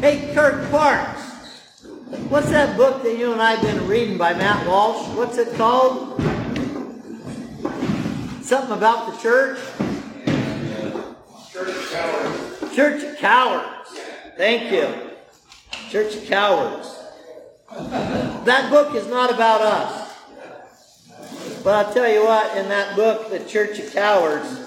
Hey, Kirk Parks. What's that book that you and I have been reading by Matt Walsh? What's it called? Something about the church? Church of Cowards. Church of Cowards. Thank you. Church of Cowards. That book is not about us. But I'll tell you what, in that book, The Church of Cowards,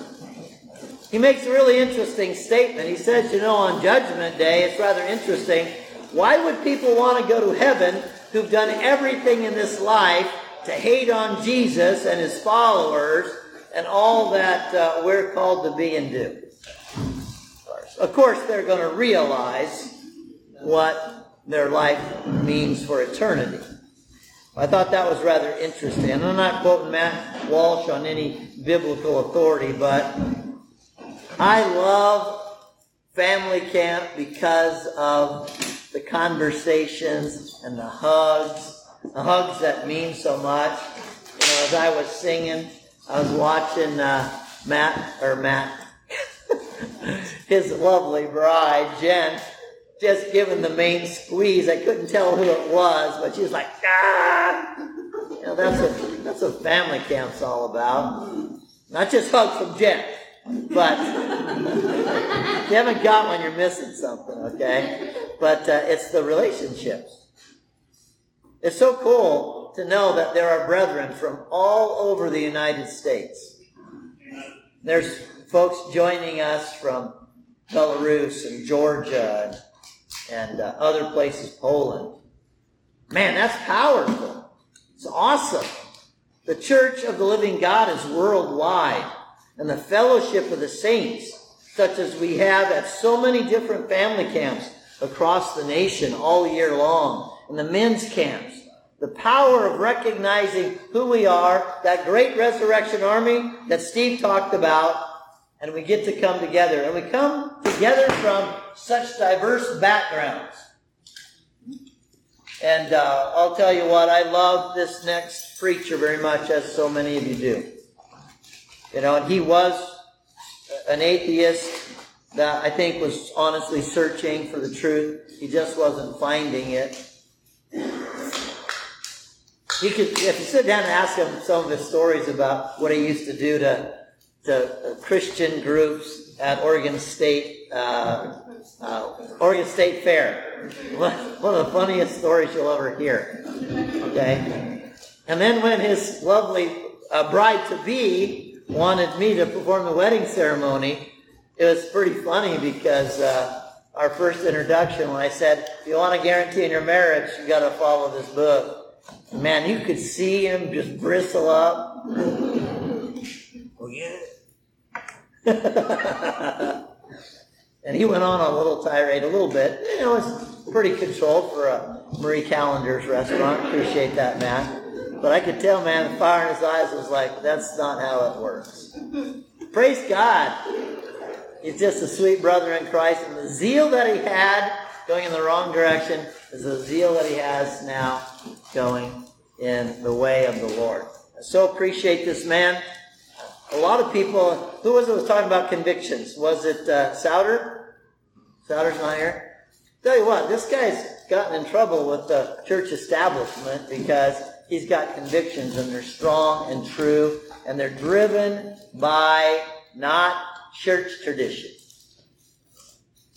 he makes a really interesting statement. He says, you know, on Judgment Day, it's rather interesting. Why would people want to go to heaven who've done everything in this life to hate on Jesus and his followers and all that uh, we're called to be and do? Of course, they're going to realize what their life means for eternity. I thought that was rather interesting. And I'm not quoting Matt Walsh on any biblical authority, but I love family camp because of the conversations and the hugs, the hugs that mean so much. You know, as I was singing, I was watching uh, Matt or Matt, his lovely bride Jen, just giving the main squeeze. I couldn't tell who it was, but she was like, ah. You know, that's what that's what family camp's all about. Not just hugs from Jen. But if you haven't got one, you're missing something, okay? But uh, it's the relationships. It's so cool to know that there are brethren from all over the United States. There's folks joining us from Belarus and Georgia and, and uh, other places, Poland. Man, that's powerful. It's awesome. The Church of the Living God is worldwide and the fellowship of the saints, such as we have at so many different family camps across the nation all year long, and the men's camps. The power of recognizing who we are, that great resurrection army that Steve talked about, and we get to come together. And we come together from such diverse backgrounds. And uh, I'll tell you what, I love this next preacher very much, as so many of you do. You know, and he was an atheist that I think was honestly searching for the truth. He just wasn't finding it. You could, if you sit down and ask him some of his stories about what he used to do to, to Christian groups at Oregon State, uh, uh, Oregon State Fair. One of the funniest stories you'll ever hear. Okay? And then when his lovely uh, bride to be wanted me to perform the wedding ceremony, it was pretty funny because uh, our first introduction, when I said, if you want a guarantee in your marriage, you got to follow this book. Man, you could see him just bristle up. oh, yeah. and he went on a little tirade, a little bit. You know, it's pretty controlled for a Marie Callender's restaurant. Appreciate that, Matt. But I could tell, man, the fire in his eyes was like, that's not how it works. Praise God. He's just a sweet brother in Christ. And the zeal that he had going in the wrong direction is the zeal that he has now going in the way of the Lord. I so appreciate this man. A lot of people, who was it was talking about convictions? Was it uh, Souter? Souter's not here. Tell you what, this guy's gotten in trouble with the church establishment because he's got convictions and they're strong and true and they're driven by not church tradition.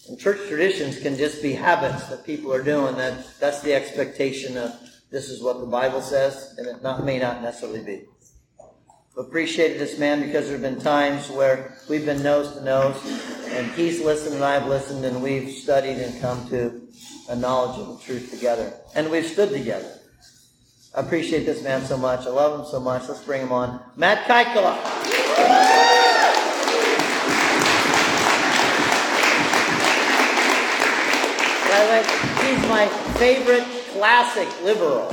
And church traditions can just be habits that people are doing. That that's the expectation of this is what the Bible says, and it not, may not necessarily be. Appreciated this man because there have been times where we've been nose to nose, and he's listened and I've listened, and we've studied and come to a knowledge of the truth together, and we've stood together. I appreciate this man so much. I love him so much. Let's bring him on. Matt Keikkala. By the way, he's my favorite classic liberal.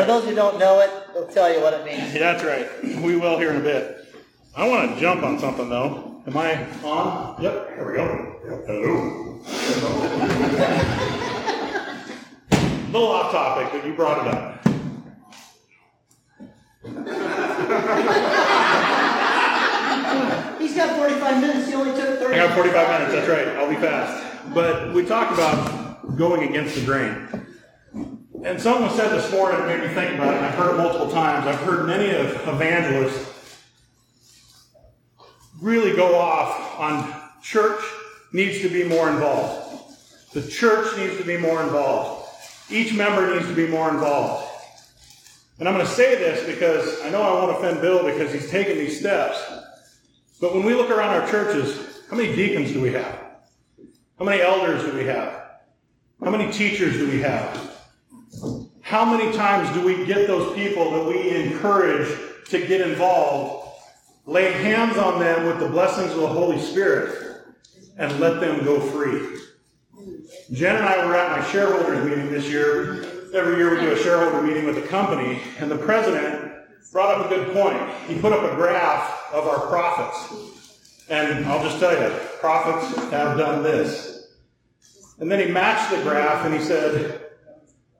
For those who don't know it, they'll tell you what it means. Yeah, that's right. We will here in a bit. I want to jump on something though. Am I on? Yep. There we go. Hello. A little off topic, but you brought it up. He's got 45 minutes. He only took 30. I got 45 minutes. That's right. I'll be fast. But we talked about going against the grain. And someone said this morning that made me think about it, and I've heard it multiple times. I've heard many of evangelists really go off on church needs to be more involved. The church needs to be more involved. Each member needs to be more involved. And I'm going to say this because I know I won't offend Bill because he's taken these steps. But when we look around our churches, how many deacons do we have? How many elders do we have? How many teachers do we have? How many times do we get those people that we encourage to get involved, lay hands on them with the blessings of the Holy Spirit, and let them go free? Jen and I were at my shareholders meeting this year. Every year we do a shareholder meeting with the company, and the president brought up a good point. He put up a graph of our profits. And I'll just tell you, profits have done this. And then he matched the graph and he said,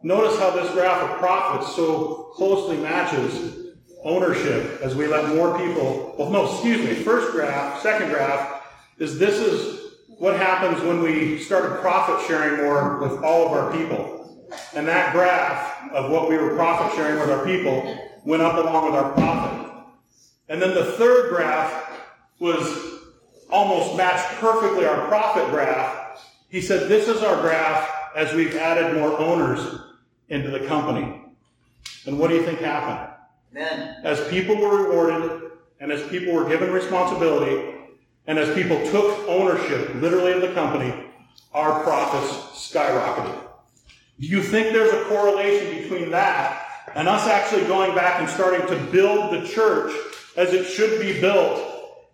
Notice how this graph of profits so closely matches ownership as we let more people, well, no, excuse me, first graph, second graph, is this is what happens when we started profit sharing more with all of our people. And that graph of what we were profit sharing with our people went up along with our profit. And then the third graph was almost matched perfectly our profit graph. He said, This is our graph as we've added more owners into the company. And what do you think happened? Amen. As people were rewarded, and as people were given responsibility, and as people took ownership, literally, of the company, our profits skyrocketed. Do you think there's a correlation between that and us actually going back and starting to build the church as it should be built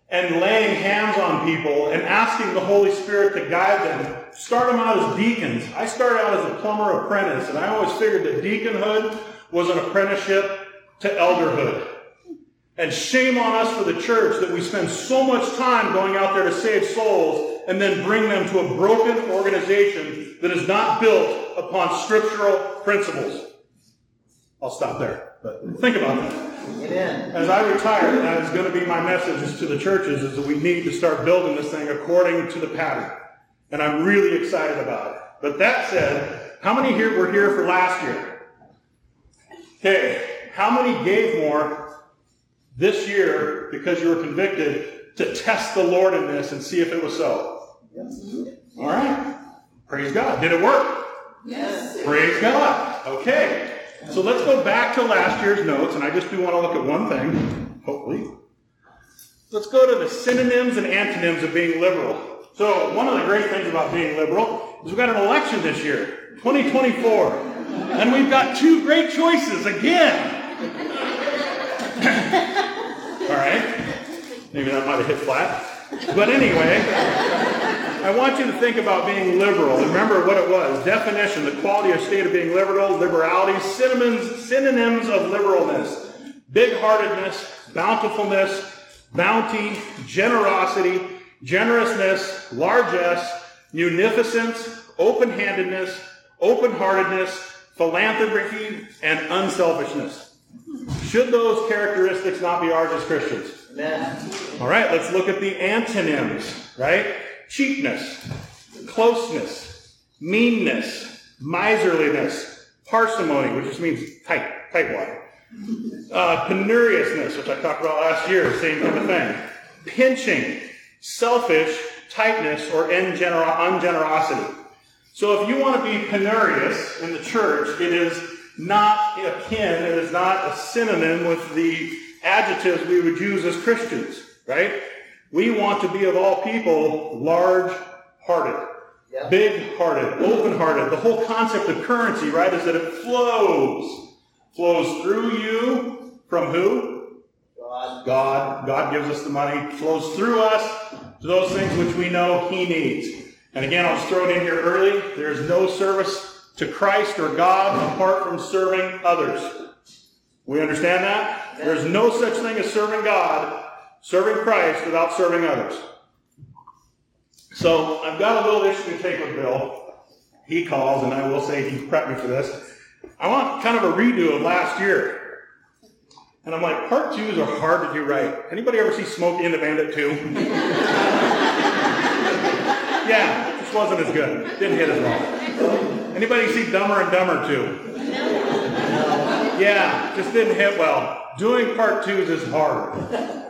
and laying hands on people and asking the Holy Spirit to guide them. Start them out as deacons. I started out as a plumber apprentice, and I always figured that deaconhood was an apprenticeship to elderhood. And shame on us for the church that we spend so much time going out there to save souls and then bring them to a broken organization that is not built upon scriptural principles. I'll stop there, but think about that. As I retire, that is going to be my message to the churches is that we need to start building this thing according to the pattern. And I'm really excited about it. But that said, how many here were here for last year? Okay, how many gave more this year because you were convicted to test the Lord in this and see if it was so? All right. Praise God. Did it work? Yes. Praise God. Okay. So let's go back to last year's notes, and I just do want to look at one thing, hopefully. Let's go to the synonyms and antonyms of being liberal. So, one of the great things about being liberal is we've got an election this year, 2024, and we've got two great choices again. All right. Maybe that might have hit flat. But anyway, I want you to think about being liberal. Remember what it was. Definition, the quality or state of being liberal, liberality, synonyms, synonyms of liberalness. Big-heartedness, bountifulness, bounty, generosity, generousness, largesse, munificence, open-handedness, open-heartedness, philanthropy, and unselfishness. Should those characteristics not be ours as Christians? Amen. All right, let's look at the antonyms, right? Cheapness, closeness, meanness, miserliness, parsimony, which just means tight, tightwad. Uh, penuriousness, which I talked about last year, same kind of thing. Pinching, selfish, tightness, or ungenerosity. So if you want to be penurious in the church, it is not akin, it is not a synonym with the adjectives we would use as Christians, right? We want to be of all people large hearted, Yeah. big hearted, open hearted. The whole concept of currency, right, is that it flows. Flows through you from who? God. God. God gives us the money. Flows through us to those things which we know He needs. And again, I'll just throw it in here early. There's no service to Christ or God apart from serving others. We understand that? There's no such thing as serving God, serving Christ without serving others. So I've got a little issue to take with Bill. He calls, and I will say he prepped me for this. I want kind of a redo of last year. And I'm like, part twos are hard to do right. Anybody ever see Smokey and the Bandit 2? yeah, just wasn't as good. Didn't hit as well. Anybody see Dumber and Dumber 2? Yeah, just didn't hit well. Doing part twos is hard.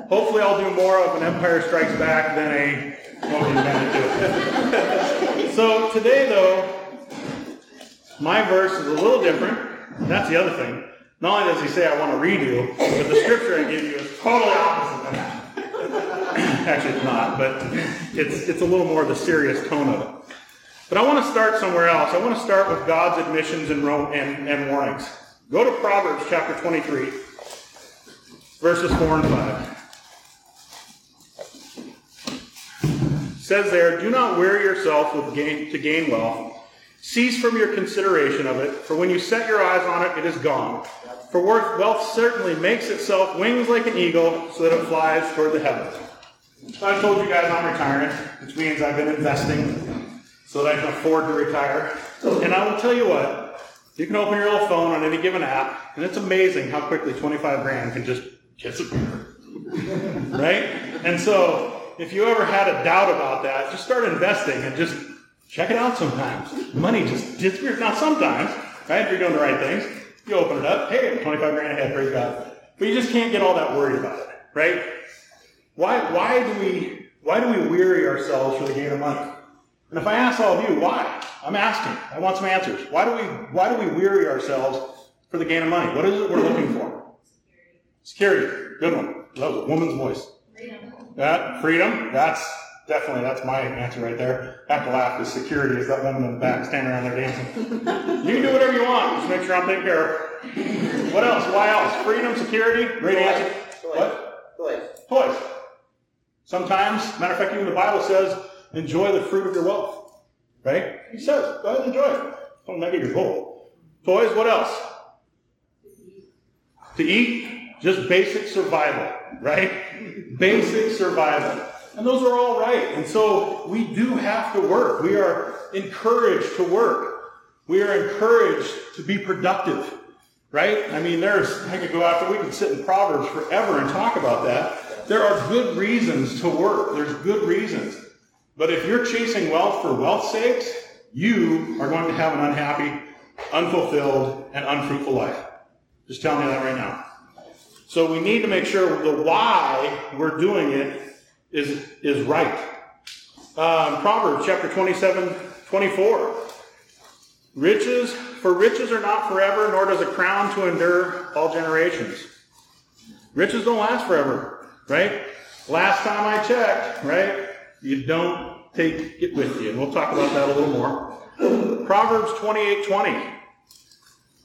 Hopefully I'll do more of an Empire Strikes Back than a Smokey and the Bandit 2. so today though, my verse is a little different. That's the other thing. Not only does he say I want to redo, but the scripture I give you is totally opposite than that. Actually, it's not, but it's, it's a little more of the serious tone of it. But I want to start somewhere else. I want to start with God's admissions and, and, and warnings. Go to Proverbs chapter 23, verses 4 and 5. It says there, Do not weary yourself with gain, to gain wealth. Cease from your consideration of it, for when you set your eyes on it, it is gone. For wealth certainly makes itself wings like an eagle so that it flies toward the heavens. So I told you guys I'm retiring, which means I've been investing so that I can afford to retire. And I will tell you what, you can open your little phone on any given app, and it's amazing how quickly 25 grand can just disappear. right? And so, if you ever had a doubt about that, just start investing and just check it out sometimes. Money just disappears. Not sometimes, right? If you're doing the right things. You open it up, hey, 25 grand ahead, praise God. But you just can't get all that worried about it, right? Why, why do we, why do we weary ourselves for the gain of money? And if I ask all of you, why? I'm asking. I want some answers. Why do we, why do we weary ourselves for the gain of money? What is it we're looking for? Security. Good one. That was a woman's voice. Freedom. That, freedom. That's Definitely, that's my answer right there. I have to laugh because security is that woman in the back standing around there dancing. you can do whatever you want, just make sure I'm taken care of. What else? Why else? Freedom, security, great answer. Toys. What? Toys. Toys. Sometimes, matter of fact, even the Bible says, enjoy the fruit of your wealth. Right? He says, go ahead and enjoy it. Don't make it your goal. Toys, what else? To eat, just basic survival, right? Basic survival. And those are all right. And so we do have to work. We are encouraged to work. We are encouraged to be productive. Right? I mean, there's, I could go after, we could sit in Proverbs forever and talk about that. There are good reasons to work. There's good reasons. But if you're chasing wealth for wealth's sake, you are going to have an unhappy, unfulfilled, and unfruitful life. Just telling you that right now. So we need to make sure the why we're doing it is, is right. Um, Proverbs chapter 27, 24. Riches, for riches are not forever, nor does a crown to endure all generations. Riches don't last forever, right? Last time I checked, right? You don't take it with you. And we'll talk about that a little more. Proverbs 28, 20.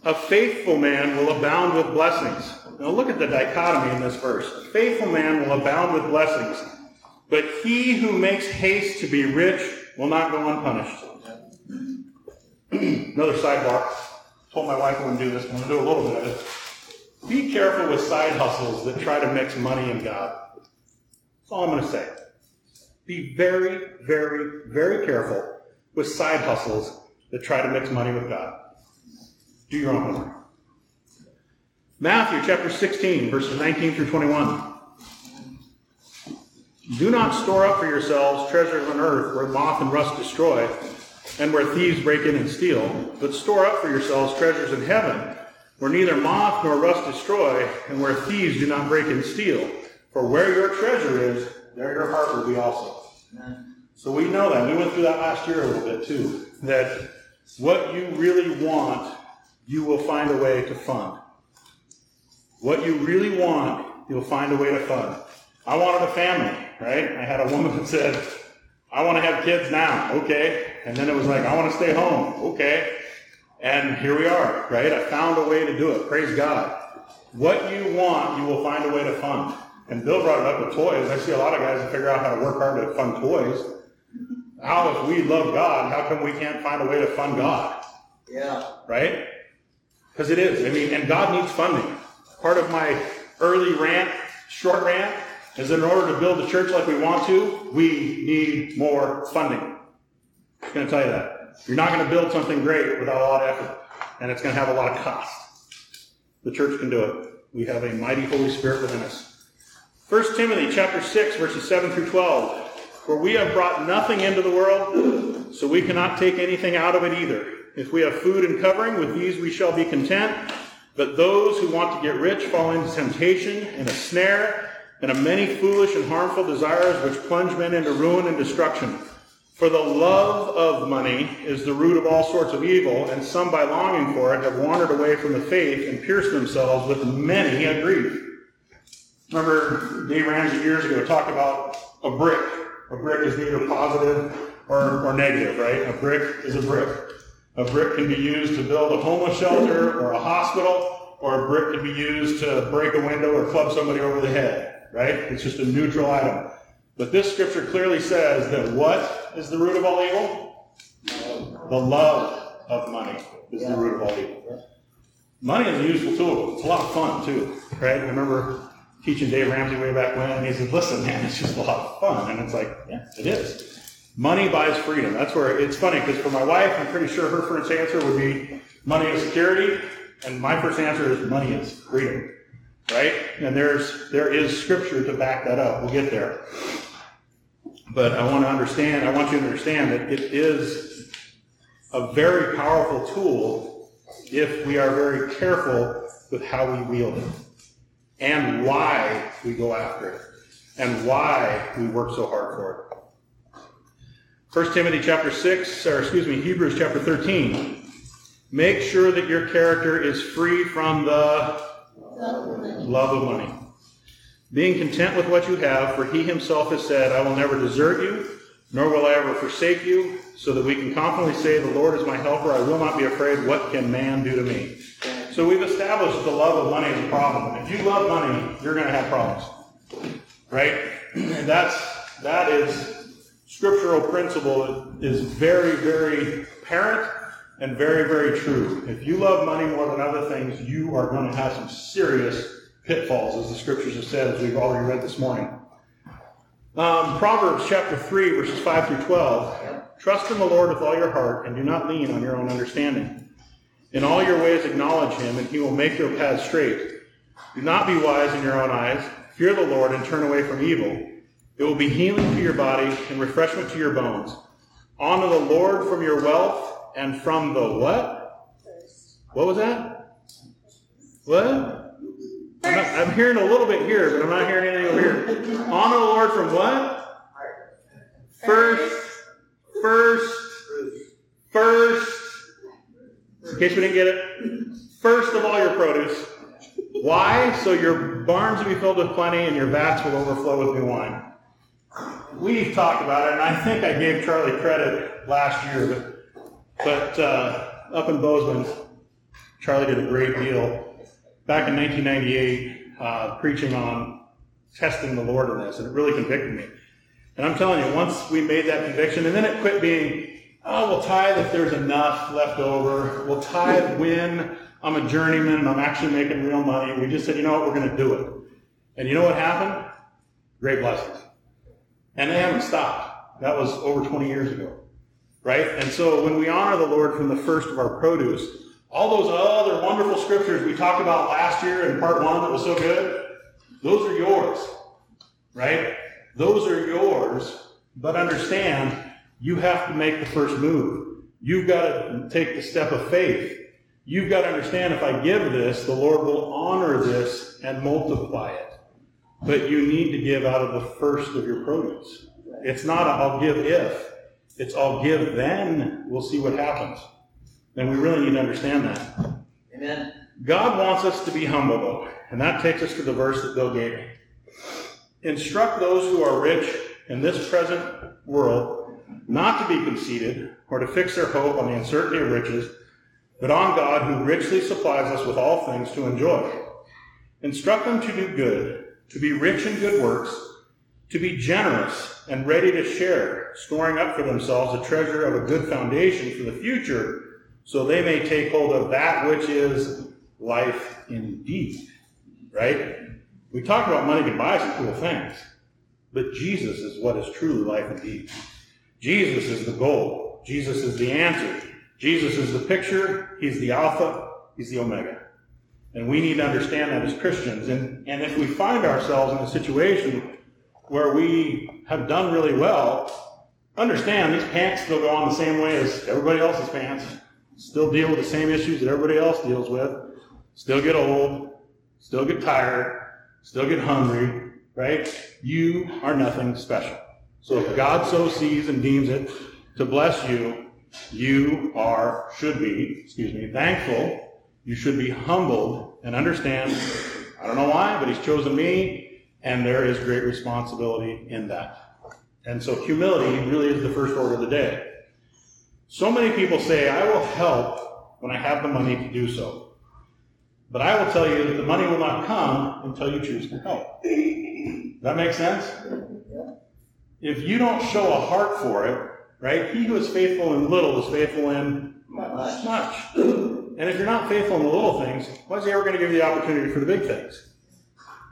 A faithful man will abound with blessings. Now look at the dichotomy in this verse. A faithful man will abound with blessings but he who makes haste to be rich will not go unpunished. Another sidebar. Told my wife I wouldn't do this. I'm going to do a little bit of it. Be careful with side hustles that try to mix money and God. That's all I'm going to say. Be very, very, very careful with side hustles that try to mix money with God. Do your own homework. Matthew chapter 16, verses 19 through 21. Do not store up for yourselves treasures on earth where moth and rust destroy, and where thieves break in and steal, but store up for yourselves treasures in heaven, where neither moth nor rust destroy, and where thieves do not break and steal. For where your treasure is, there your heart will be also. So we know that. We went through that last year a little bit too. That what you really want, you will find a way to fund. What you really want, you'll find a way to fund. I wanted a family, right? I had a woman that said, I want to have kids now, okay? And then it was like, I want to stay home, okay? And here we are, right? I found a way to do it. Praise God. What you want, you will find a way to fund. And Bill brought it up with toys. I see a lot of guys that figure out how to work hard to fund toys. How, if we love God, how come we can't find a way to fund God? Yeah. Right? Because it is. I mean, and God needs funding. Part of my early rant, short rant, is that in order to build the church like we want to, we need more funding. I'm going to tell you that. You're not going to build something great without a lot of effort, and it's going to have a lot of cost. The church can do it. We have a mighty Holy Spirit within us. 1 Timothy chapter 6, verses 7 through 12. For we have brought nothing into the world, so we cannot take anything out of it either. If we have food and covering, with these we shall be content. But those who want to get rich fall into temptation and a snare and many foolish and harmful desires which plunge men into ruin and destruction. For the love of money is the root of all sorts of evil, and some by longing for it have wandered away from the faith and pierced themselves with many a grief. Remember, Dave Ramsey years ago talked about a brick. A brick is neither positive or, or negative, right? A brick is a brick. A brick can be used to build a homeless shelter or a hospital, or a brick can be used to break a window or club somebody over the head, right? It's just a neutral item. But this scripture clearly says that what is the root of all evil? The love of money is the root of all evil. Money is a useful tool. It's a lot of fun too, right? Remember teaching Dave Ramsey way back when, and he said, "Listen, man, it's just a lot of fun." And it's like, yeah, it is. Money buys freedom. That's where it's funny because for my wife, I'm pretty sure her first answer would be money is security, and my first answer is money is freedom, right? And there's there is scripture to back that up. We'll get there. But I want to understand. I want you to understand that it is a very powerful tool if we are very careful with how we wield it and why we go after it and why we work so hard for it. 1 Timothy chapter 6, or excuse me, Hebrews chapter 13. Make sure that your character is free from the love of money. Being content with what you have, for he himself has said, I will never desert you, nor will I ever forsake you, so that we can confidently say, The Lord is my helper, I will not be afraid. What can man do to me? So we've established the love of money as a problem. If you love money, you're going to have problems. Right? And that's, that is scriptural principle is very, very apparent and very, very true. If you love money more than other things, you are going to have some serious pitfalls, as the scriptures have said, as we've already read this morning. Um, Proverbs chapter 3, verses 5 through 12. Trust in the Lord with all your heart, and do not lean on your own understanding. In all your ways acknowledge him, and he will make your path straight. Do not be wise in your own eyes. Fear the Lord and turn away from evil. It will be healing to your body and refreshment to your bones. Honor the Lord from your wealth and from the what? What was that? What? I'm, not, I'm, hearing a little bit here, but I'm not hearing anything over here. Honor the Lord from what? First, first, first. In case we didn't get it, first of all your produce. Why? So your barns will be filled with plenty and your vats will overflow with new wine we've talked about it, and I think I gave Charlie credit last year, but, but uh, up in Bozeman, Charlie did a great deal back in 1998, uh, preaching on testing the Lord in this, and it really convicted me. And I'm telling you, once we made that conviction, and then it quit being, oh, we'll tithe if there's enough left over. We'll tithe when I'm a journeyman and I'm actually making real money. We just said, you know what, we're going to do it. And you know what happened? Great blessings. And they haven't stopped. That was over 20 years ago. Right? And so when we honor the Lord from the first of our produce, all those other wonderful scriptures we talked about last year in part one that was so good, those are yours. Right? Those are yours. But understand, you have to make the first move. You've got to take the step of faith. You've got to understand if I give this, the Lord will honor this and multiply it. But you need to give out of the first of your produce. It's not a, I'll give if. It's I'll give then. We'll see what happens. And we really need to understand that. Amen. God wants us to be humble, though. And that takes us to the verse that Bill gave me. Instruct those who are rich in this present world not to be conceited or to fix their hope on the uncertainty of riches, but on God who richly supplies us with all things to enjoy. Instruct them to do good to be rich in good works, to be generous and ready to share, storing up for themselves a treasure of a good foundation for the future, so they may take hold of that which is life indeed. Right? We talk about money can buy some cool things, but Jesus is what is truly life indeed. Jesus is the goal. Jesus is the answer. Jesus is the picture. He's the Alpha. He's the Omega. And we need to understand that as Christians. And, and if we find ourselves in a situation where we have done really well, understand these pants still go on the same way as everybody else's pants, still deal with the same issues that everybody else deals with, still get old, still get tired, still get hungry, right? You are nothing special. So if God so sees and deems it to bless you, you are, should be, excuse me, thankful. You should be humbled and understand, I don't know why, but He's chosen me, and there is great responsibility in that. And so humility really is the first order of the day. So many people say, I will help when I have the money to do so. But I will tell you that the money will not come until you choose to help. Does that make sense? If you don't show a heart for it, right? He who is faithful in little is faithful in much. much. And if you're not faithful in the little things, why is he ever going to give you the opportunity for the big things?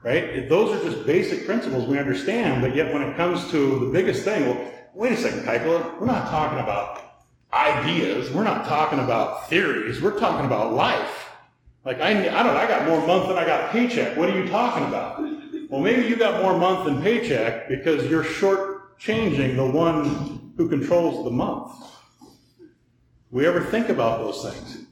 Right? Those are just basic principles we understand, but yet when it comes to the biggest thing, well, wait a second, Keiko, we're not talking about ideas. We're not talking about theories. We're talking about life. Like, I, I don't I got more month than I got paycheck. What are you talking about? Well, maybe you got more month than paycheck because you're short-changing the one who controls the month. We ever think about those things?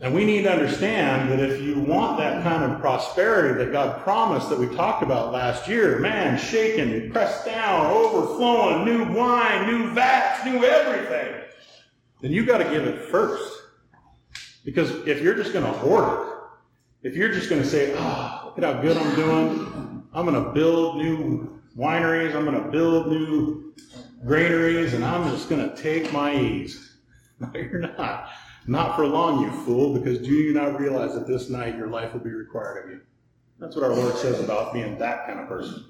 And we need to understand that if you want that kind of prosperity that God promised that we talked about last year, man, shaken, pressed down, overflowing, new wine, new vats, new everything, then you got to give it first. Because if you're just going to hoard it, if you're just going to say, ah, oh, look at how good I'm doing, I'm going to build new wineries, I'm going to build new granaries, and I'm just going to take my ease. No, you're not. Not for long, you fool, because do you not realize that this night your life will be required of you? That's what our Lord says about being that kind of person.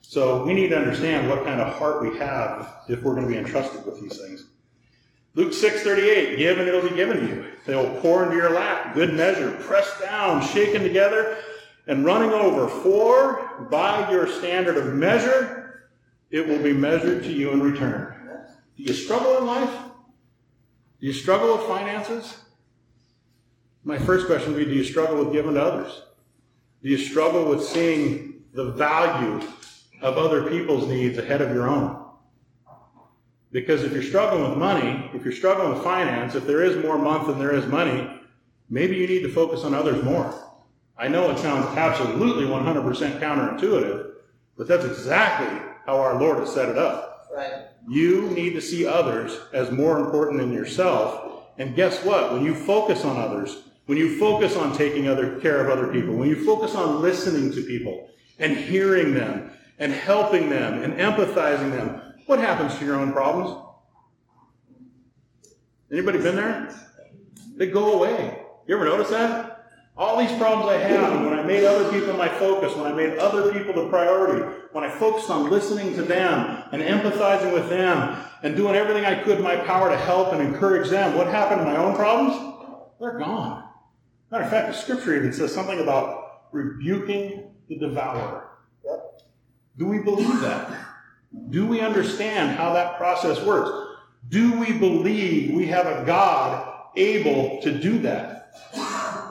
So we need to understand what kind of heart we have if we're going to be entrusted with these things. Luke 6:38, give and it'll be given to you. They will pour into your lap, good measure, pressed down, shaken together, and running over. For by your standard of measure, it will be measured to you in return. Do you struggle in life? Do you struggle with finances? My first question would be, do you struggle with giving to others? Do you struggle with seeing the value of other people's needs ahead of your own? Because if you're struggling with money, if you're struggling with finance, if there is more month than there is money, maybe you need to focus on others more. I know it sounds absolutely 100% counterintuitive, but that's exactly how our Lord has set it up. Right. You need to see others as more important than yourself. And guess what? When you focus on others, when you focus on taking other care of other people, when you focus on listening to people and hearing them and helping them and empathizing them, what happens to your own problems? Anybody been there? They go away. You ever notice that? All these problems I had when I made other people my focus, when I made other people the priority, when I focused on listening to them and empathizing with them and doing everything I could in my power to help and encourage them, what happened to my own problems? They're gone. Matter of fact, the scripture even says something about rebuking the devourer. Do we believe that? Do we understand how that process works? Do we believe we have a God able to do that?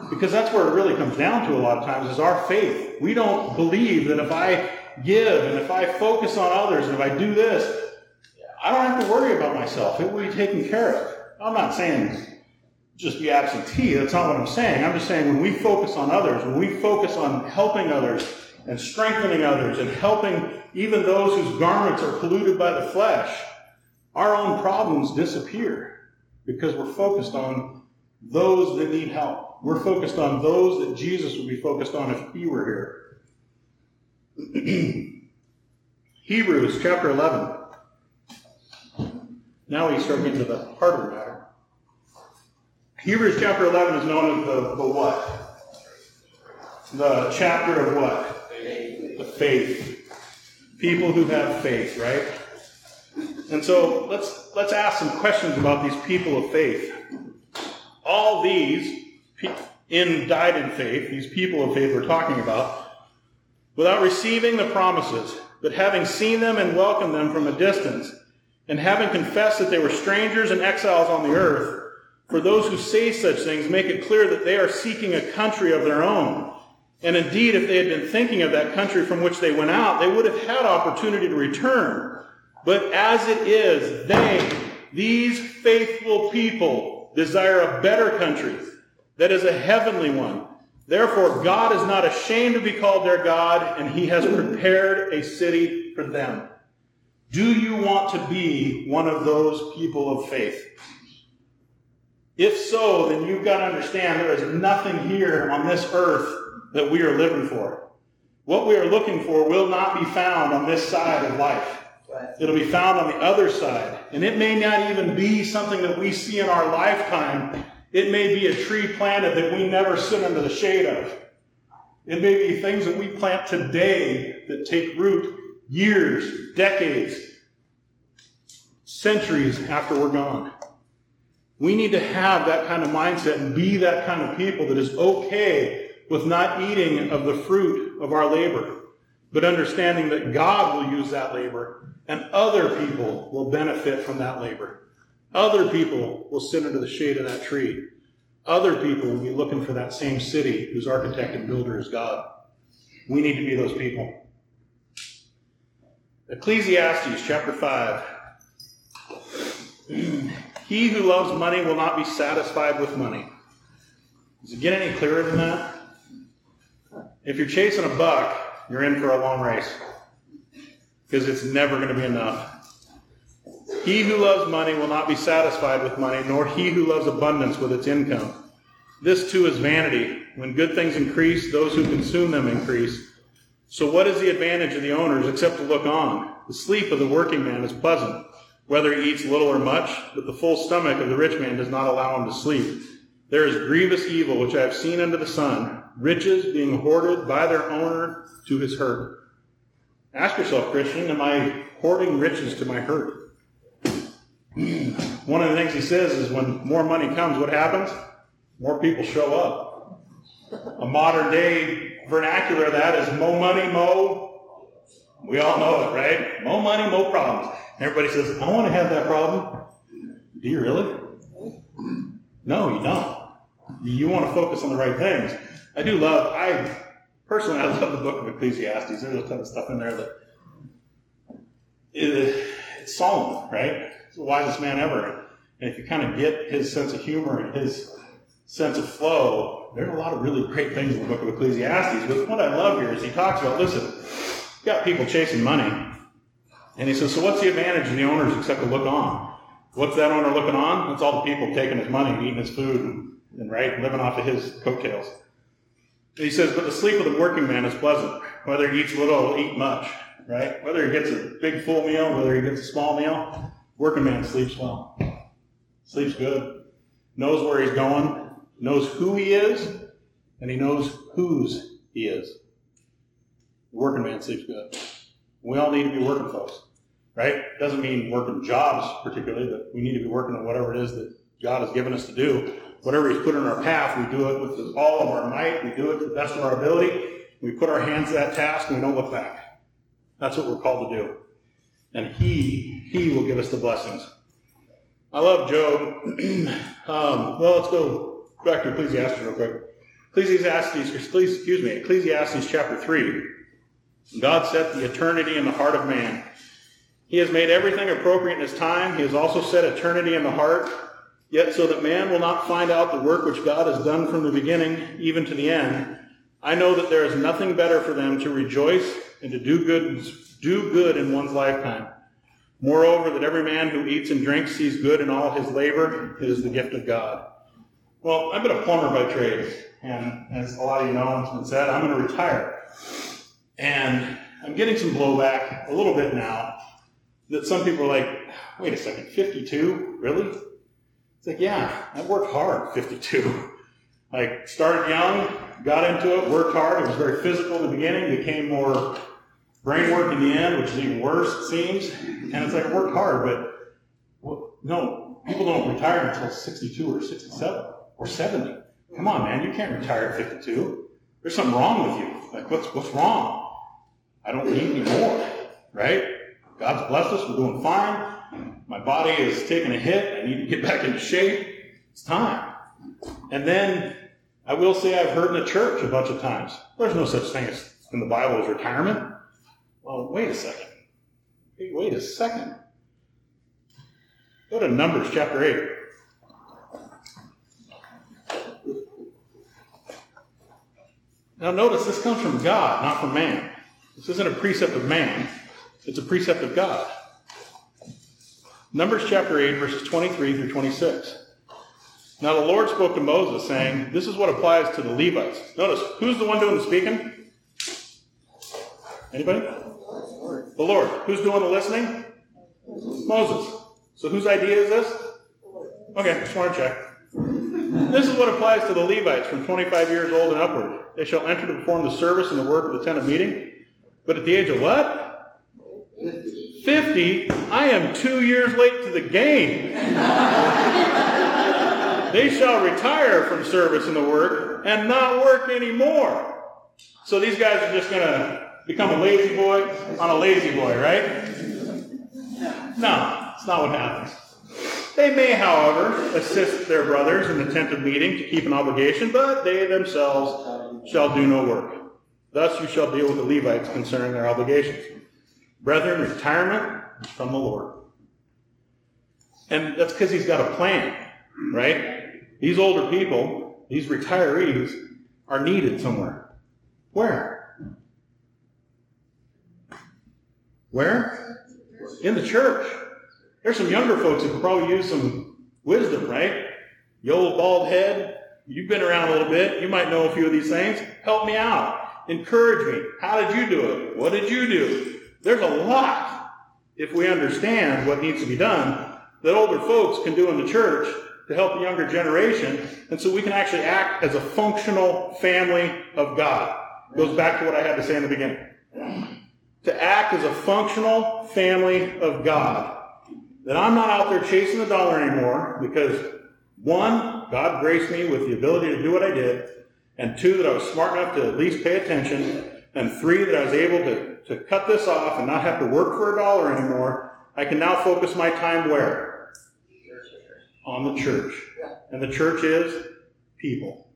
Because that's where it really comes down to a lot of times is our faith. We don't believe that if I give and if I focus on others and if I do this, I don't have to worry about myself. It will be taken care of. I'm not saying just be absentee. That's not what I'm saying. I'm just saying when we focus on others, when we focus on helping others and strengthening others and helping even those whose garments are polluted by the flesh, our own problems disappear because we're focused on those that need help. We're focused on those that Jesus would be focused on if he were here. Hebrews chapter 11. Now we start getting to the heart of the matter. Hebrews chapter 11 is known as the, the what? The chapter of what? Faith. The faith people who have faith, right? And so let's let's ask some questions about these people of faith. All these in died in faith, these people of faith we're talking about, without receiving the promises, but having seen them and welcomed them from a distance, and having confessed that they were strangers and exiles on the earth, for those who say such things make it clear that they are seeking a country of their own. And indeed, if they had been thinking of that country from which they went out, they would have had opportunity to return. But as it is, they, these faithful people, desire a better country that is a heavenly one. Therefore, God is not ashamed to be called their God, and he has prepared a city for them. Do you want to be one of those people of faith? If so, then you've got to understand there is nothing here on this earth that we are living for. What we are looking for will not be found on this side of life. It'll be found on the other side. And it may not even be something that we see in our lifetime. It may be a tree planted that we never sit under the shade of. It may be things that we plant today that take root years, decades, centuries after we're gone. We need to have that kind of mindset and be that kind of people that is okay with not eating of the fruit of our labor, but understanding that God will use that labor and other people will benefit from that labor. Other people will sit under the shade of that tree. Other people will be looking for that same city whose architect and builder is God. We need to be those people. Ecclesiastes chapter 5. He who loves money will not be satisfied with money. Does it get any clearer than that? If you're chasing a buck, you're in for a long race because it's never going to be enough. He who loves money will not be satisfied with money, nor he who loves abundance with its income. This too is vanity. When good things increase, those who consume them increase. So, what is the advantage of the owners except to look on? The sleep of the working man is pleasant whether he eats little or much, but the full stomach of the rich man does not allow him to sleep. There is grievous evil which I have seen under the sun, riches being hoarded by their owner to his hurt. Ask yourself, Christian, am I hoarding riches to my hurt? One of the things he says is when more money comes, what happens? More people show up. A modern day vernacular of that is mo money, mo. We all know it, right? Mo money, mo problems. Everybody says, I want to have that problem. Do you really? No, you don't. You want to focus on the right things. I do love, I personally, I love the book of Ecclesiastes. There's a ton of stuff in there that it, it's Solomon, right? The wisest man ever. And if you kind of get his sense of humor and his sense of flow, there's a lot of really great things in the book of Ecclesiastes. But what I love here is he talks about, listen, you got people chasing money, and he says, So what's the advantage of the owners except to look on? What's that owner looking on? It's all the people taking his money eating his food and, and right, living off of his coattails. And he says, But the sleep of the working man is pleasant. Whether he eats little or eat much, right? Whether he gets a big full meal, whether he gets a small meal, working man sleeps well. Sleeps good. Knows where he's going, knows who he is, and he knows whose he is. Working man sleeps good. We all need to be working folks right? Doesn't mean working jobs particularly, but we need to be working on whatever it is that God has given us to do. Whatever He's put in our path, we do it with all of our might. We do it to the best of our ability. We put our hands to that task and we don't look back. That's what we're called to do. And He, He will give us the blessings. I love Job. um, well, let's go back to Ecclesiastes real quick. Ecclesiastes, excuse me, Ecclesiastes chapter 3. God set the eternity in the heart of man he has made everything appropriate in his time. He has also set eternity in the heart, yet so that man will not find out the work which God has done from the beginning even to the end. I know that there is nothing better for them to rejoice and to do good, do good in one's lifetime. Moreover, that every man who eats and drinks sees good in all his labor. It is the gift of God. Well, I've been a plumber by trade, and as a lot of you know, it's been said, I'm going to retire. And I'm getting some blowback a little bit now that some people are like, wait a second, 52? Really? It's like, yeah, I worked hard 52. Like, started young, got into it, worked hard. It was very physical in the beginning, became more brain work in the end, which is even worse, it seems. And it's like, I worked hard, but well, no, people don't retire until 62 or 67 or 70. Come on, man, you can't retire at 52. There's something wrong with you. Like, what's, what's wrong? I don't need any more, right? God's blessed us. We're doing fine. My body is taking a hit. I need to get back into shape. It's time. And then I will say I've heard in the church a bunch of times there's no such thing as in the Bible as retirement. Well, wait a second. Hey, wait a second. Go to Numbers chapter 8. Now, notice this comes from God, not from man. This isn't a precept of man, it's a precept of God. Numbers chapter 8, verses 23 through 26. Now the Lord spoke to Moses, saying, This is what applies to the Levites. Notice, who's the one doing the speaking? Anybody? The Lord. Who's doing the listening? Moses. So whose idea is this? Okay, just want to check. This is what applies to the Levites from 25 years old and upward. They shall enter to perform the service and the work of the tent of meeting. But at the age of what? 50, I am two years late to the game. they shall retire from service and the work and not work anymore. So these guys are just going to become a lazy boy on a lazy boy, right? No, it's not what happens. They may, however, assist their brothers in the tent of meeting to keep an obligation, but they themselves shall do no work. Thus you shall deal with the Levites concerning their obligations. Brethren, retirement is from the Lord. And that's because he's got a plan, right? These older people, these retirees, are needed somewhere. Where? Where? In the church. There's some younger folks who could probably use some wisdom, right? You old bald head, you've been around a little bit, you might know a few of these things. Help me out. Encourage me. How did you do it? What did you do? There's a lot, if we understand what needs to be done, that older folks can do in the church to help the younger generation, and so we can actually act as a functional family of God. Goes back to what I had to say in the beginning. To act as a functional family of God that I'm not out there chasing the dollar anymore because one, God graced me with the ability to do what I did, and two, that I was smart enough to at least pay attention, and three, that I was able to, to cut this off and not have to work for a dollar anymore. I can now focus my time where? On the church. And the church is people.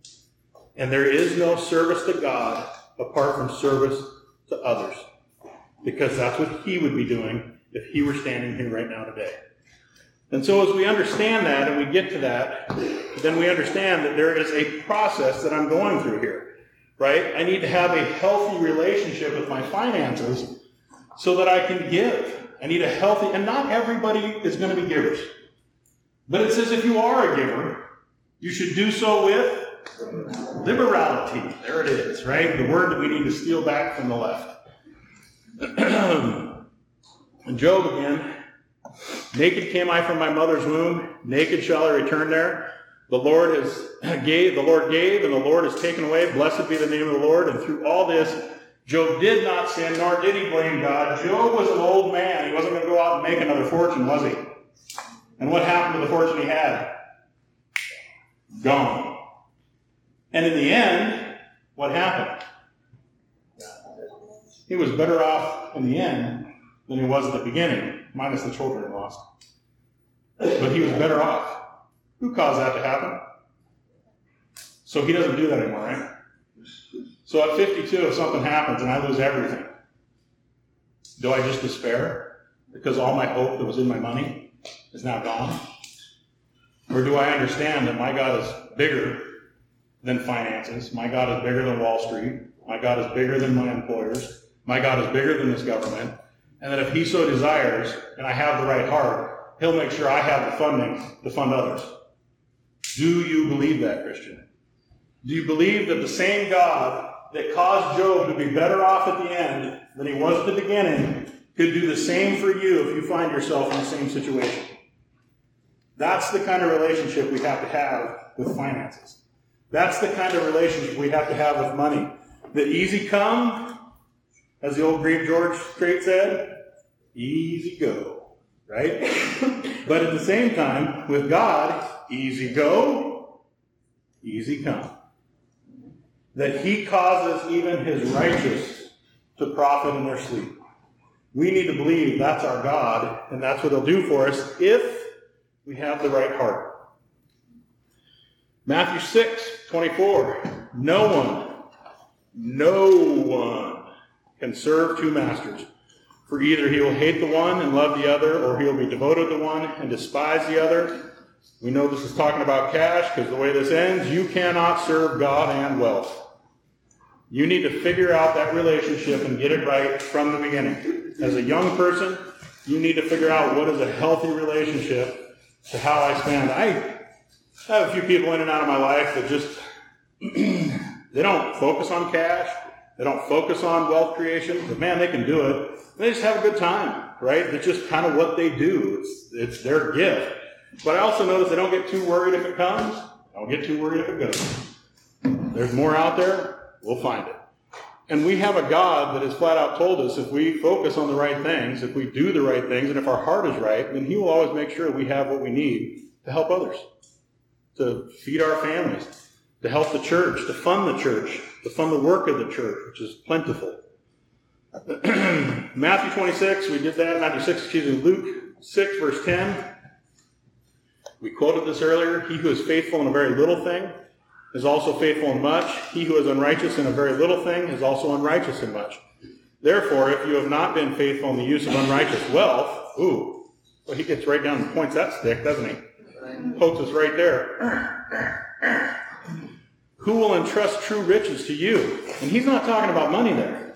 And there is no service to God apart from service to others. Because that's what He would be doing if he were standing here right now today. And so, as we understand that and we get to that, then we understand that there is a process that I'm going through here, right? I need to have a healthy relationship with my finances so that I can give. I need a healthy, and not everybody is going to be givers. But it says if you are a giver, you should do so with liberality. There it is, right? The word that we need to steal back from the left. And Job again, naked came I from my mother's womb, naked shall I return there. The Lord has gave, the Lord gave, and the Lord has taken away. Blessed be the name of the Lord. And through all this, Job did not sin, nor did he blame God. Job was an old man. He wasn't going to go out and make another fortune, was he? And what happened to the fortune he had? Gone. And in the end, what happened? He was better off in the end than he was at the beginning, minus the children he lost. But he was better off. Who caused that to happen? So he doesn't do that anymore, right? So at 52, if something happens and I lose everything, do I just despair because all my hope that was in my money is now gone? Or do I understand that my God is bigger than finances? My God is bigger than Wall Street. My God is bigger than my employers. My God is bigger than this government and that if he so desires and I have the right heart, he'll make sure I have the funding to fund others. Do you believe that, Christian? Do you believe that the same God that caused Job to be better off at the end than he was at the beginning could do the same for you if you find yourself in the same situation? That's the kind of relationship we have to have with finances. That's the kind of relationship we have to have with money. The easy come as the old Great George Strait said, easy go, right? but at the same time, with God, easy go, easy come. That he causes even his righteous to profit in their sleep. We need to believe that's our God, and that's what he'll do for us if we have the right heart. Matthew 6, 24. No one, no one can serve two masters. For either he will hate the one and love the other, or he will be devoted to one and despise the other. We know this is talking about cash because the way this ends, you cannot serve God and wealth. You need to figure out that relationship and get it right from the beginning. As a young person, you need to figure out what is a healthy relationship to how I spend. I have a few people in and out of my life that just they don't focus on cash, they don't focus on wealth creation, but man, they can do it. They just have a good time, right? It's just kind of what they do. It's it's their gift. But I also notice they don't get too worried if it comes. Don't get too worried if it goes. There's more out there. We'll find it. And we have a God that has flat out told us if we focus on the right things, if we do the right things, and if our heart is right, then He will always make sure we have what we need to help others, to feed our families, to help the church, to fund the church, to fund the work of the church, which is plentiful. Matthew 26, we did that. Matthew 6, excuse me, Luke 6, verse 10. We quoted this earlier. He who is faithful in a very little thing is also faithful in much. He who is unrighteous in a very little thing is also unrighteous in much. Therefore, if you have not been faithful in the use of unrighteous wealth, ooh, well, he gets right down and points that stick, doesn't he? Pokes us right there. Who will entrust true riches to you? And he's not talking about money there,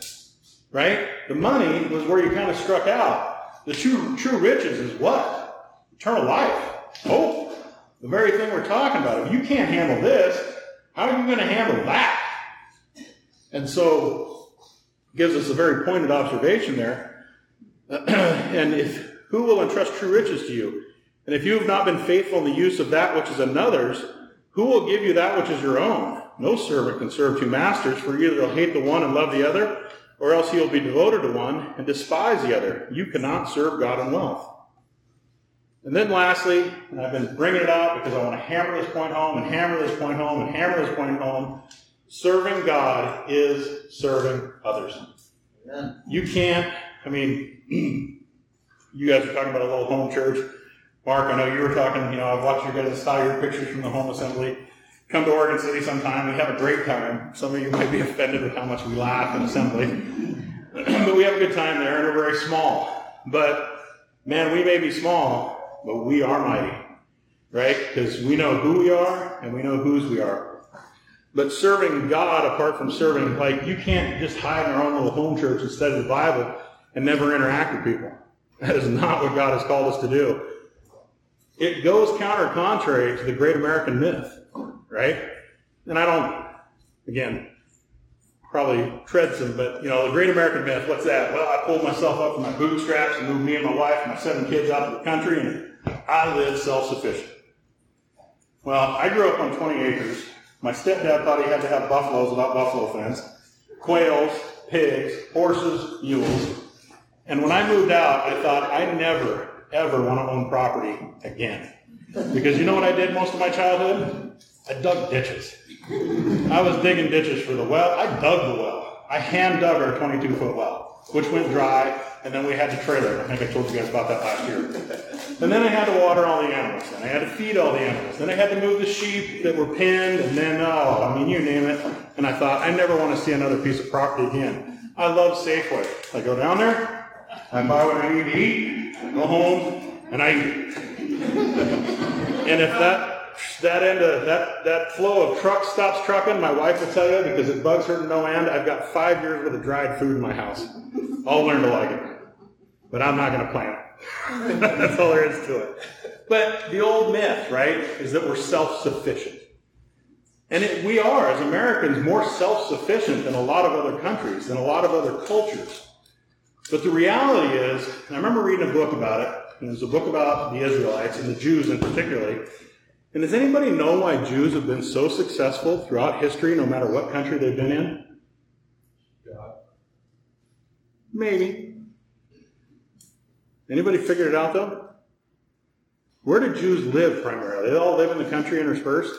right? The money was where you kind of struck out. The true, true riches is what? Eternal life, hope. The very thing we're talking about. If you can't handle this, how are you going to handle that? And so, gives us a very pointed observation there. and if who will entrust true riches to you? And if you have not been faithful in the use of that which is another's, who will give you that which is your own? No servant can serve two masters, for either he'll hate the one and love the other, or else he'll be devoted to one and despise the other. You cannot serve God and wealth. And then lastly, and I've been bringing it out because I want to hammer this point home and hammer this point home and hammer this point home. Serving God is serving others. Amen. You can't, I mean, you guys are talking about a little home church. Mark, I know you were talking, you know, I've watched you guys style your pictures from the home assembly. Come to Oregon City sometime. We have a great time. Some of you might be offended with how much we laugh in assembly. but we have a good time there, and we're very small. But, man, we may be small, but we are mighty, right? Because we know who we are and we know whose we are. But serving God, apart from serving, like you can't just hide in our own little home church and study the Bible and never interact with people. That is not what God has called us to do. It goes counter contrary to the great American myth, right? And I don't, again, probably tread some, but you know, the great American myth, what's that? Well, I pulled myself up from my bootstraps and moved me and my wife and my seven kids out to the country and I live self-sufficient. Well, I grew up on 20 acres. My stepdad thought he had to have buffaloes without buffalo fence, quails, pigs, horses, mules. And when I moved out, I thought I never, ever want to own property again. Because you know what I did most of my childhood? I dug ditches. I was digging ditches for the well. I dug the well. I hand dug our 22 foot well, which went dry and then we had to trailer it. I think I told you guys about that last year. And then I had to water all the animals, and I had to feed all the animals. Then I had to move the sheep that were pinned, and then, oh, I mean, you name it. And I thought, I never want to see another piece of property again. I love Safeway. I go down there, I buy what I need to eat, go home, and I and if that that end of that, that flow of trucks stops trucking, my wife will tell you because it bugs her to no end. I've got five years worth of dried food in my house. I'll learn to like it but I'm not going to plant it. That's all there is to it. But the old myth, right, is that we're self sufficient. And it, we are, as Americans, more self sufficient than a lot of other countries, than a lot of other cultures. But the reality is, I remember reading a book about it, and it was a book about the Israelites and the Jews in particular. And does anybody know why Jews have been so successful throughout history, no matter what country they've been in? God. Maybe. Anybody figured it out though? Where did Jews live primarily? They all live in the country interspersed?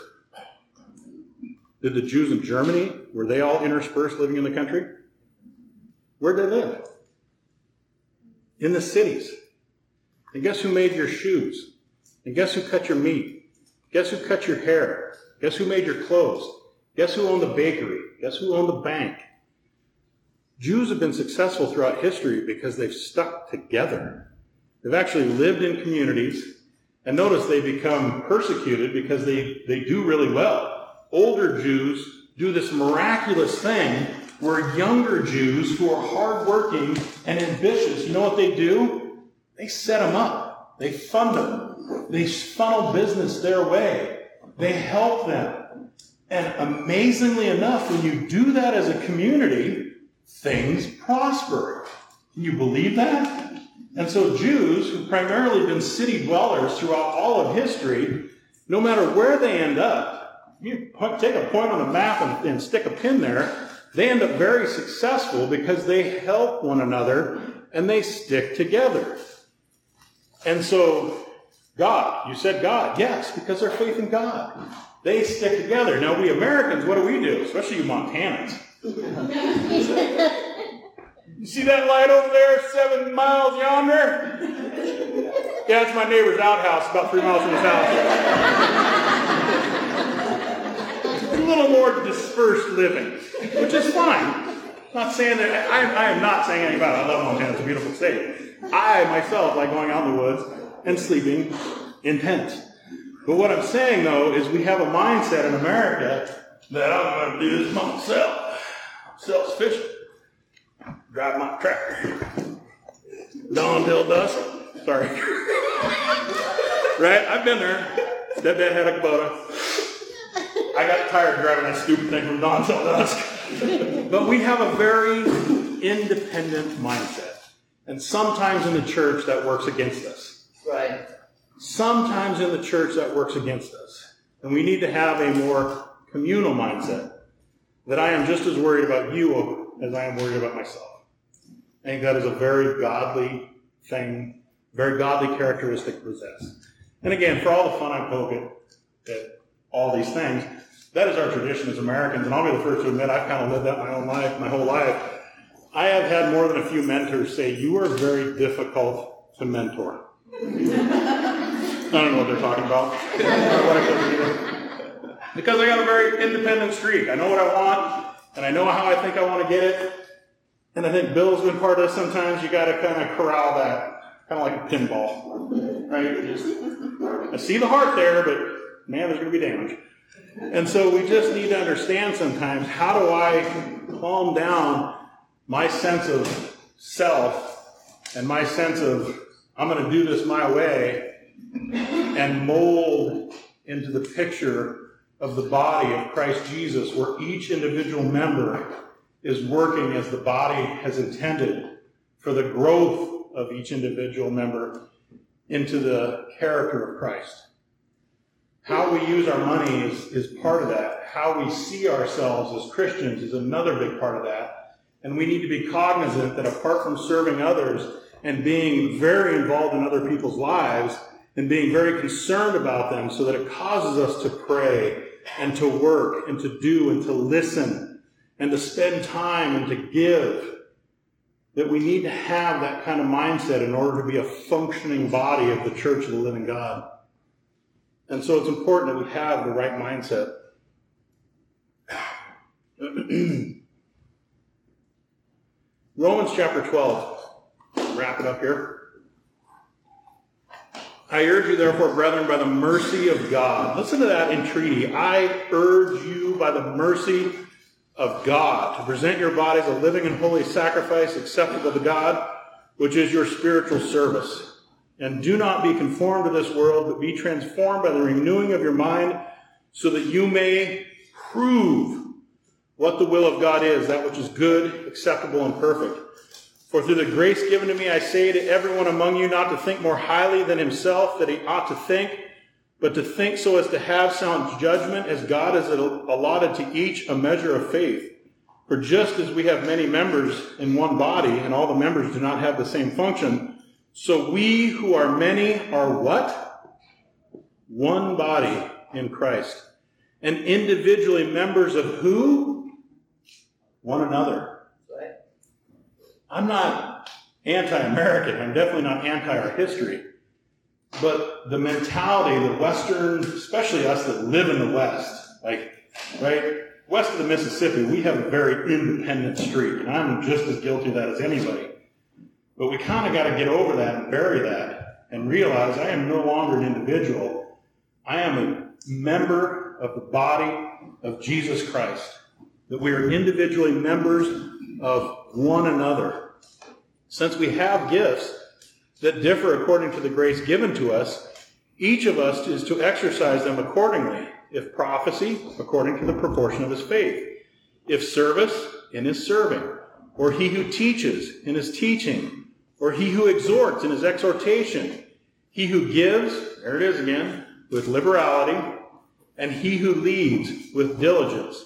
Did the Jews in Germany, were they all interspersed living in the country? Where did they live? In the cities. And guess who made your shoes? And guess who cut your meat? Guess who cut your hair? Guess who made your clothes? Guess who owned the bakery? Guess who owned the bank? Jews have been successful throughout history because they've stuck together. They've actually lived in communities. And notice they become persecuted because they, they do really well. Older Jews do this miraculous thing where younger Jews who are hardworking and ambitious, you know what they do? They set them up. They fund them. They funnel business their way. They help them. And amazingly enough, when you do that as a community, things prosper. Can you believe that? And so Jews, who primarily been city dwellers throughout all of history, no matter where they end up, you take a point on a map and, and stick a pin there, they end up very successful because they help one another and they stick together. And so, God, you said God, yes, because they're faith in God. They stick together. Now, we Americans, what do we do? Especially you Montanans. You see that light over there, seven miles yonder? Yeah, it's my neighbor's outhouse, about three miles from his house. A little more dispersed living, which is fine. Not saying that I, I am not saying anything about it. I love Montana; it's a beautiful state. I myself like going out in the woods and sleeping in tents. But what I'm saying though is we have a mindset in America that I'm going to do this myself. Self-sufficient drive my tractor. Dawn till dusk. Sorry. right? I've been there. Stepdad had a Kubota. I got tired driving that stupid thing from dawn till dusk. but we have a very independent mindset. And sometimes in the church that works against us. Right. Sometimes in the church that works against us. And we need to have a more communal mindset. That I am just as worried about you as I am worried about myself. I think that is a very godly thing, very godly characteristic to possess. And again, for all the fun I poke at, at all these things, that is our tradition as Americans, and I'll be the first to admit I've kind of lived that my own life, my whole life. I have had more than a few mentors say, You are very difficult to mentor. I don't know what they're talking about. because I got a very independent streak. I know what I want, and I know how I think I want to get it, and I think Bill's been part of sometimes you got to kind of corral that, kind of like a pinball, right? Just, I see the heart there, but man, there's going to be damage. And so we just need to understand sometimes how do I calm down my sense of self and my sense of I'm going to do this my way and mold into the picture of the body of Christ Jesus where each individual member is working as the body has intended for the growth of each individual member into the character of Christ. How we use our money is, is part of that. How we see ourselves as Christians is another big part of that. And we need to be cognizant that apart from serving others and being very involved in other people's lives and being very concerned about them so that it causes us to pray and to work and to do and to listen and to spend time and to give. That we need to have that kind of mindset in order to be a functioning body of the church of the living God. And so it's important that we have the right mindset. Romans chapter 12. Wrap it up here. I urge you, therefore, brethren, by the mercy of God. Listen to that entreaty. I urge you by the mercy of God, to present your bodies a living and holy sacrifice acceptable to God, which is your spiritual service. And do not be conformed to this world, but be transformed by the renewing of your mind, so that you may prove what the will of God is, that which is good, acceptable, and perfect. For through the grace given to me, I say to everyone among you not to think more highly than himself that he ought to think, but to think so as to have sound judgment as God has allotted to each a measure of faith. For just as we have many members in one body, and all the members do not have the same function, so we who are many are what? One body in Christ. And individually members of who? One another. I'm not anti-American. I'm definitely not anti our history. But the mentality, the Western, especially us that live in the West, Like, right? West of the Mississippi, we have a very independent streak. and I'm just as guilty of that as anybody. But we kind of got to get over that and bury that and realize I am no longer an individual. I am a member of the body of Jesus Christ. That we are individually members of one another. Since we have gifts that differ according to the grace given to us, each of us is to exercise them accordingly. If prophecy, according to the proportion of his faith. If service, in his serving. Or he who teaches, in his teaching. Or he who exhorts, in his exhortation. He who gives, there it is again, with liberality. And he who leads, with diligence.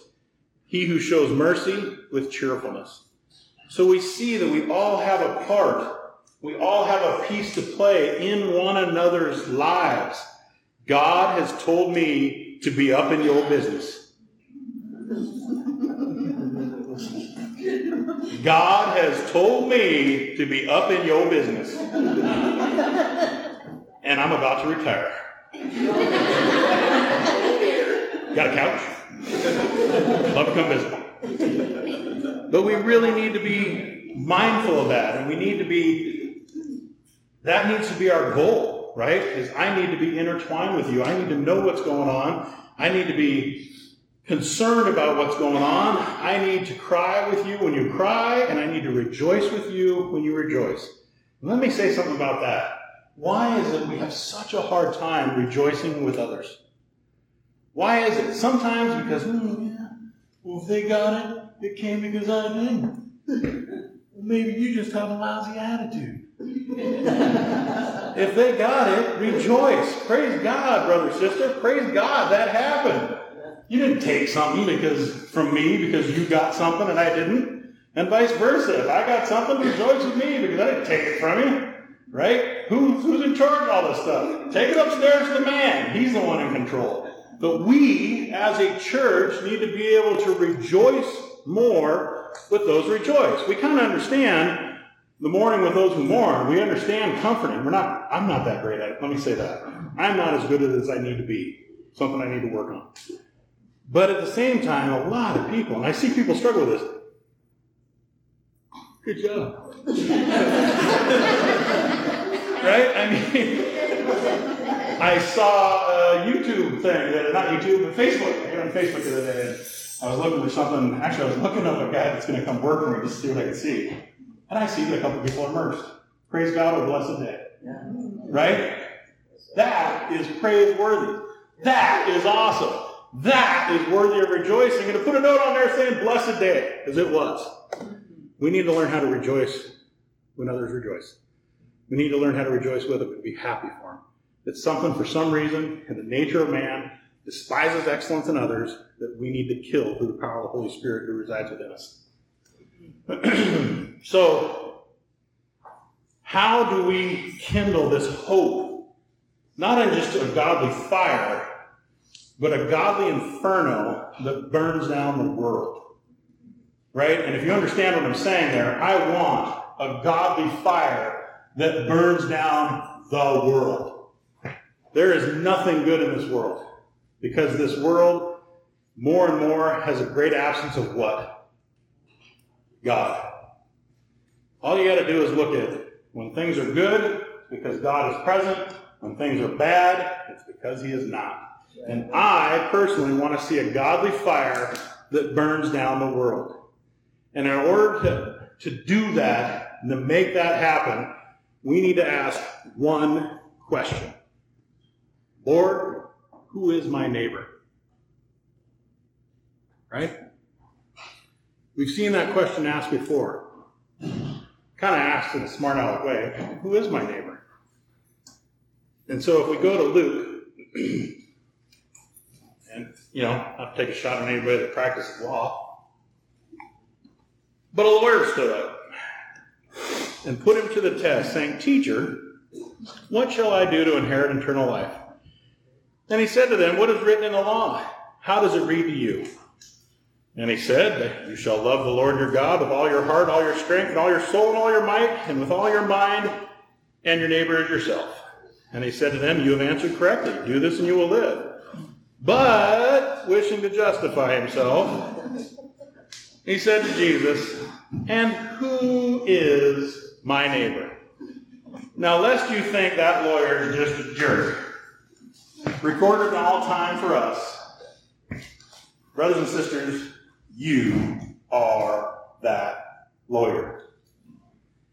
He who shows mercy, with cheerfulness. So we see that we all have a part we all have a piece to play in one another's lives. God has told me to be up in your business. God has told me to be up in your business. And I'm about to retire. Got a couch? Love to come visit. But we really need to be mindful of that, and we need to be that needs to be our goal, right? Is I need to be intertwined with you. I need to know what's going on. I need to be concerned about what's going on. I need to cry with you when you cry, and I need to rejoice with you when you rejoice. let me say something about that. Why is it we have such a hard time rejoicing with others? Why is it? Sometimes because, hmm, yeah, well, if they got it, it came because I didn't. maybe you just have a lousy attitude. if they got it, rejoice. Praise God, brother, sister. Praise God that happened. You didn't take something because from me because you got something and I didn't. And vice versa. If I got something, rejoice with me because I didn't take it from you. Right? Who, who's in charge of all this stuff? Take it upstairs to the man. He's the one in control. But we, as a church, need to be able to rejoice more with those rejoice. We kind of understand the mourning with those who mourn, we understand comforting. We're not, I'm not that great at it. Let me say that. I'm not as good at it as I need to be. Something I need to work on. But at the same time, a lot of people, and I see people struggle with this. Good job. right? I mean, I saw a YouTube thing, not YouTube, but Facebook. I got on Facebook the other day. I was looking for something. Actually, I was looking up a guy that's going to come work for me just to see what I could see. And I see that a couple people are immersed. Praise God, a blessed day. Right? That is praiseworthy. That is awesome. That is worthy of rejoicing. And to put a note on there saying blessed day, as it was. We need to learn how to rejoice when others rejoice. We need to learn how to rejoice with them and be happy for them. It's something for some reason in the nature of man despises excellence in others that we need to kill through the power of the Holy Spirit who resides within us. so, how do we kindle this hope? Not in just a godly fire, but a godly inferno that burns down the world. Right? And if you understand what I'm saying there, I want a godly fire that burns down the world. There is nothing good in this world because this world more and more has a great absence of what? God. All you got to do is look at it. When things are good, it's because God is present. When things are bad, it's because He is not. And I personally want to see a godly fire that burns down the world. And in order to, to do that, and to make that happen, we need to ask one question Lord, who is my neighbor? Right? We've seen that question asked before. Kind of asked in a smart aleck way Who is my neighbor? And so if we go to Luke, you know, not to take a shot on anybody that practices law, but a lawyer stood up and put him to the test, saying, Teacher, what shall I do to inherit eternal life? And he said to them, What is written in the law? How does it read to you? And he said, You shall love the Lord your God with all your heart, all your strength, and all your soul, and all your might, and with all your mind, and your neighbor as yourself. And he said to them, You have answered correctly. Do this and you will live. But, wishing to justify himself, he said to Jesus, And who is my neighbor? Now, lest you think that lawyer is just a jerk, recorded in all time for us, brothers and sisters, you are that lawyer.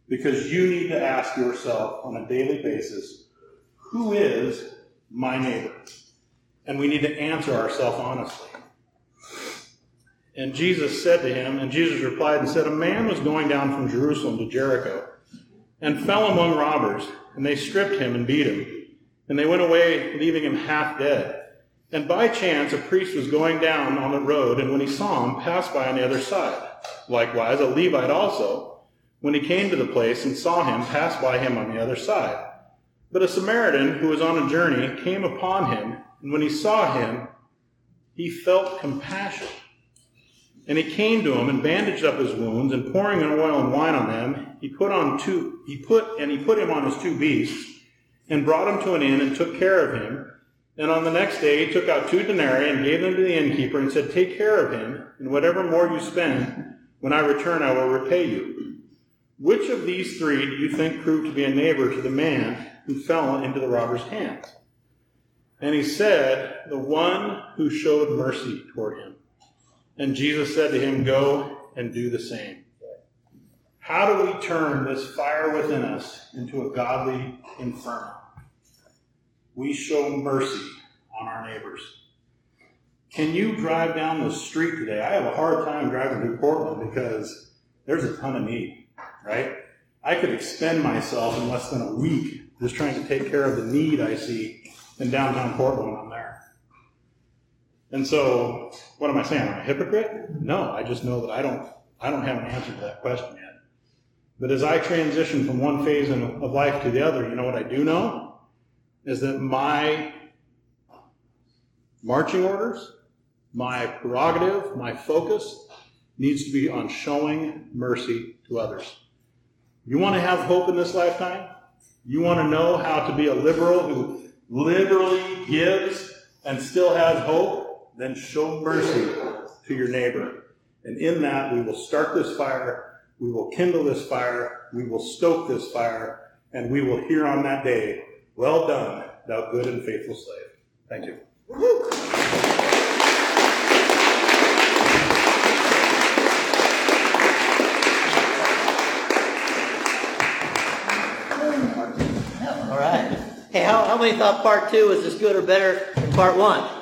Because you need to ask yourself on a daily basis, who is my neighbor? And we need to answer ourselves honestly. And Jesus said to him, and Jesus replied and said, A man was going down from Jerusalem to Jericho and fell among robbers, and they stripped him and beat him. And they went away, leaving him half dead. And by chance, a priest was going down on the road, and when he saw him, passed by on the other side. Likewise, a Levite also, when he came to the place and saw him, passed by him on the other side. But a Samaritan who was on a journey came upon him, and when he saw him, he felt compassion. And he came to him and bandaged up his wounds, and pouring in oil and wine on them, he put on two he put and he put him on his two beasts, and brought him to an inn and took care of him. And on the next day he took out two denarii and gave them to the innkeeper and said, Take care of him, and whatever more you spend, when I return I will repay you. Which of these three do you think proved to be a neighbor to the man who fell into the robber's hands. And he said, The one who showed mercy toward him. And Jesus said to him, Go and do the same. How do we turn this fire within us into a godly inferno? We show mercy on our neighbors. Can you drive down the street today? I have a hard time driving through Portland because there's a ton of need, right? I could expend myself in less than a week just trying to take care of the need I see in downtown Portland I'm there. And so, what am I saying? I'm a hypocrite? No, I just know that I don't, I don't have an answer to that question yet. But as I transition from one phase of life to the other, you know what I do know? Is that my marching orders, my prerogative, my focus needs to be on showing mercy to others. You want to have hope in this lifetime? You want to know how to be a liberal who liberally gives and still has hope? Then show mercy to your neighbor. And in that, we will start this fire, we will kindle this fire, we will stoke this fire, and we will hear on that day, Well done, thou good and faithful slave. Thank you. Hey, how, how many thought part two was as good or better than part one?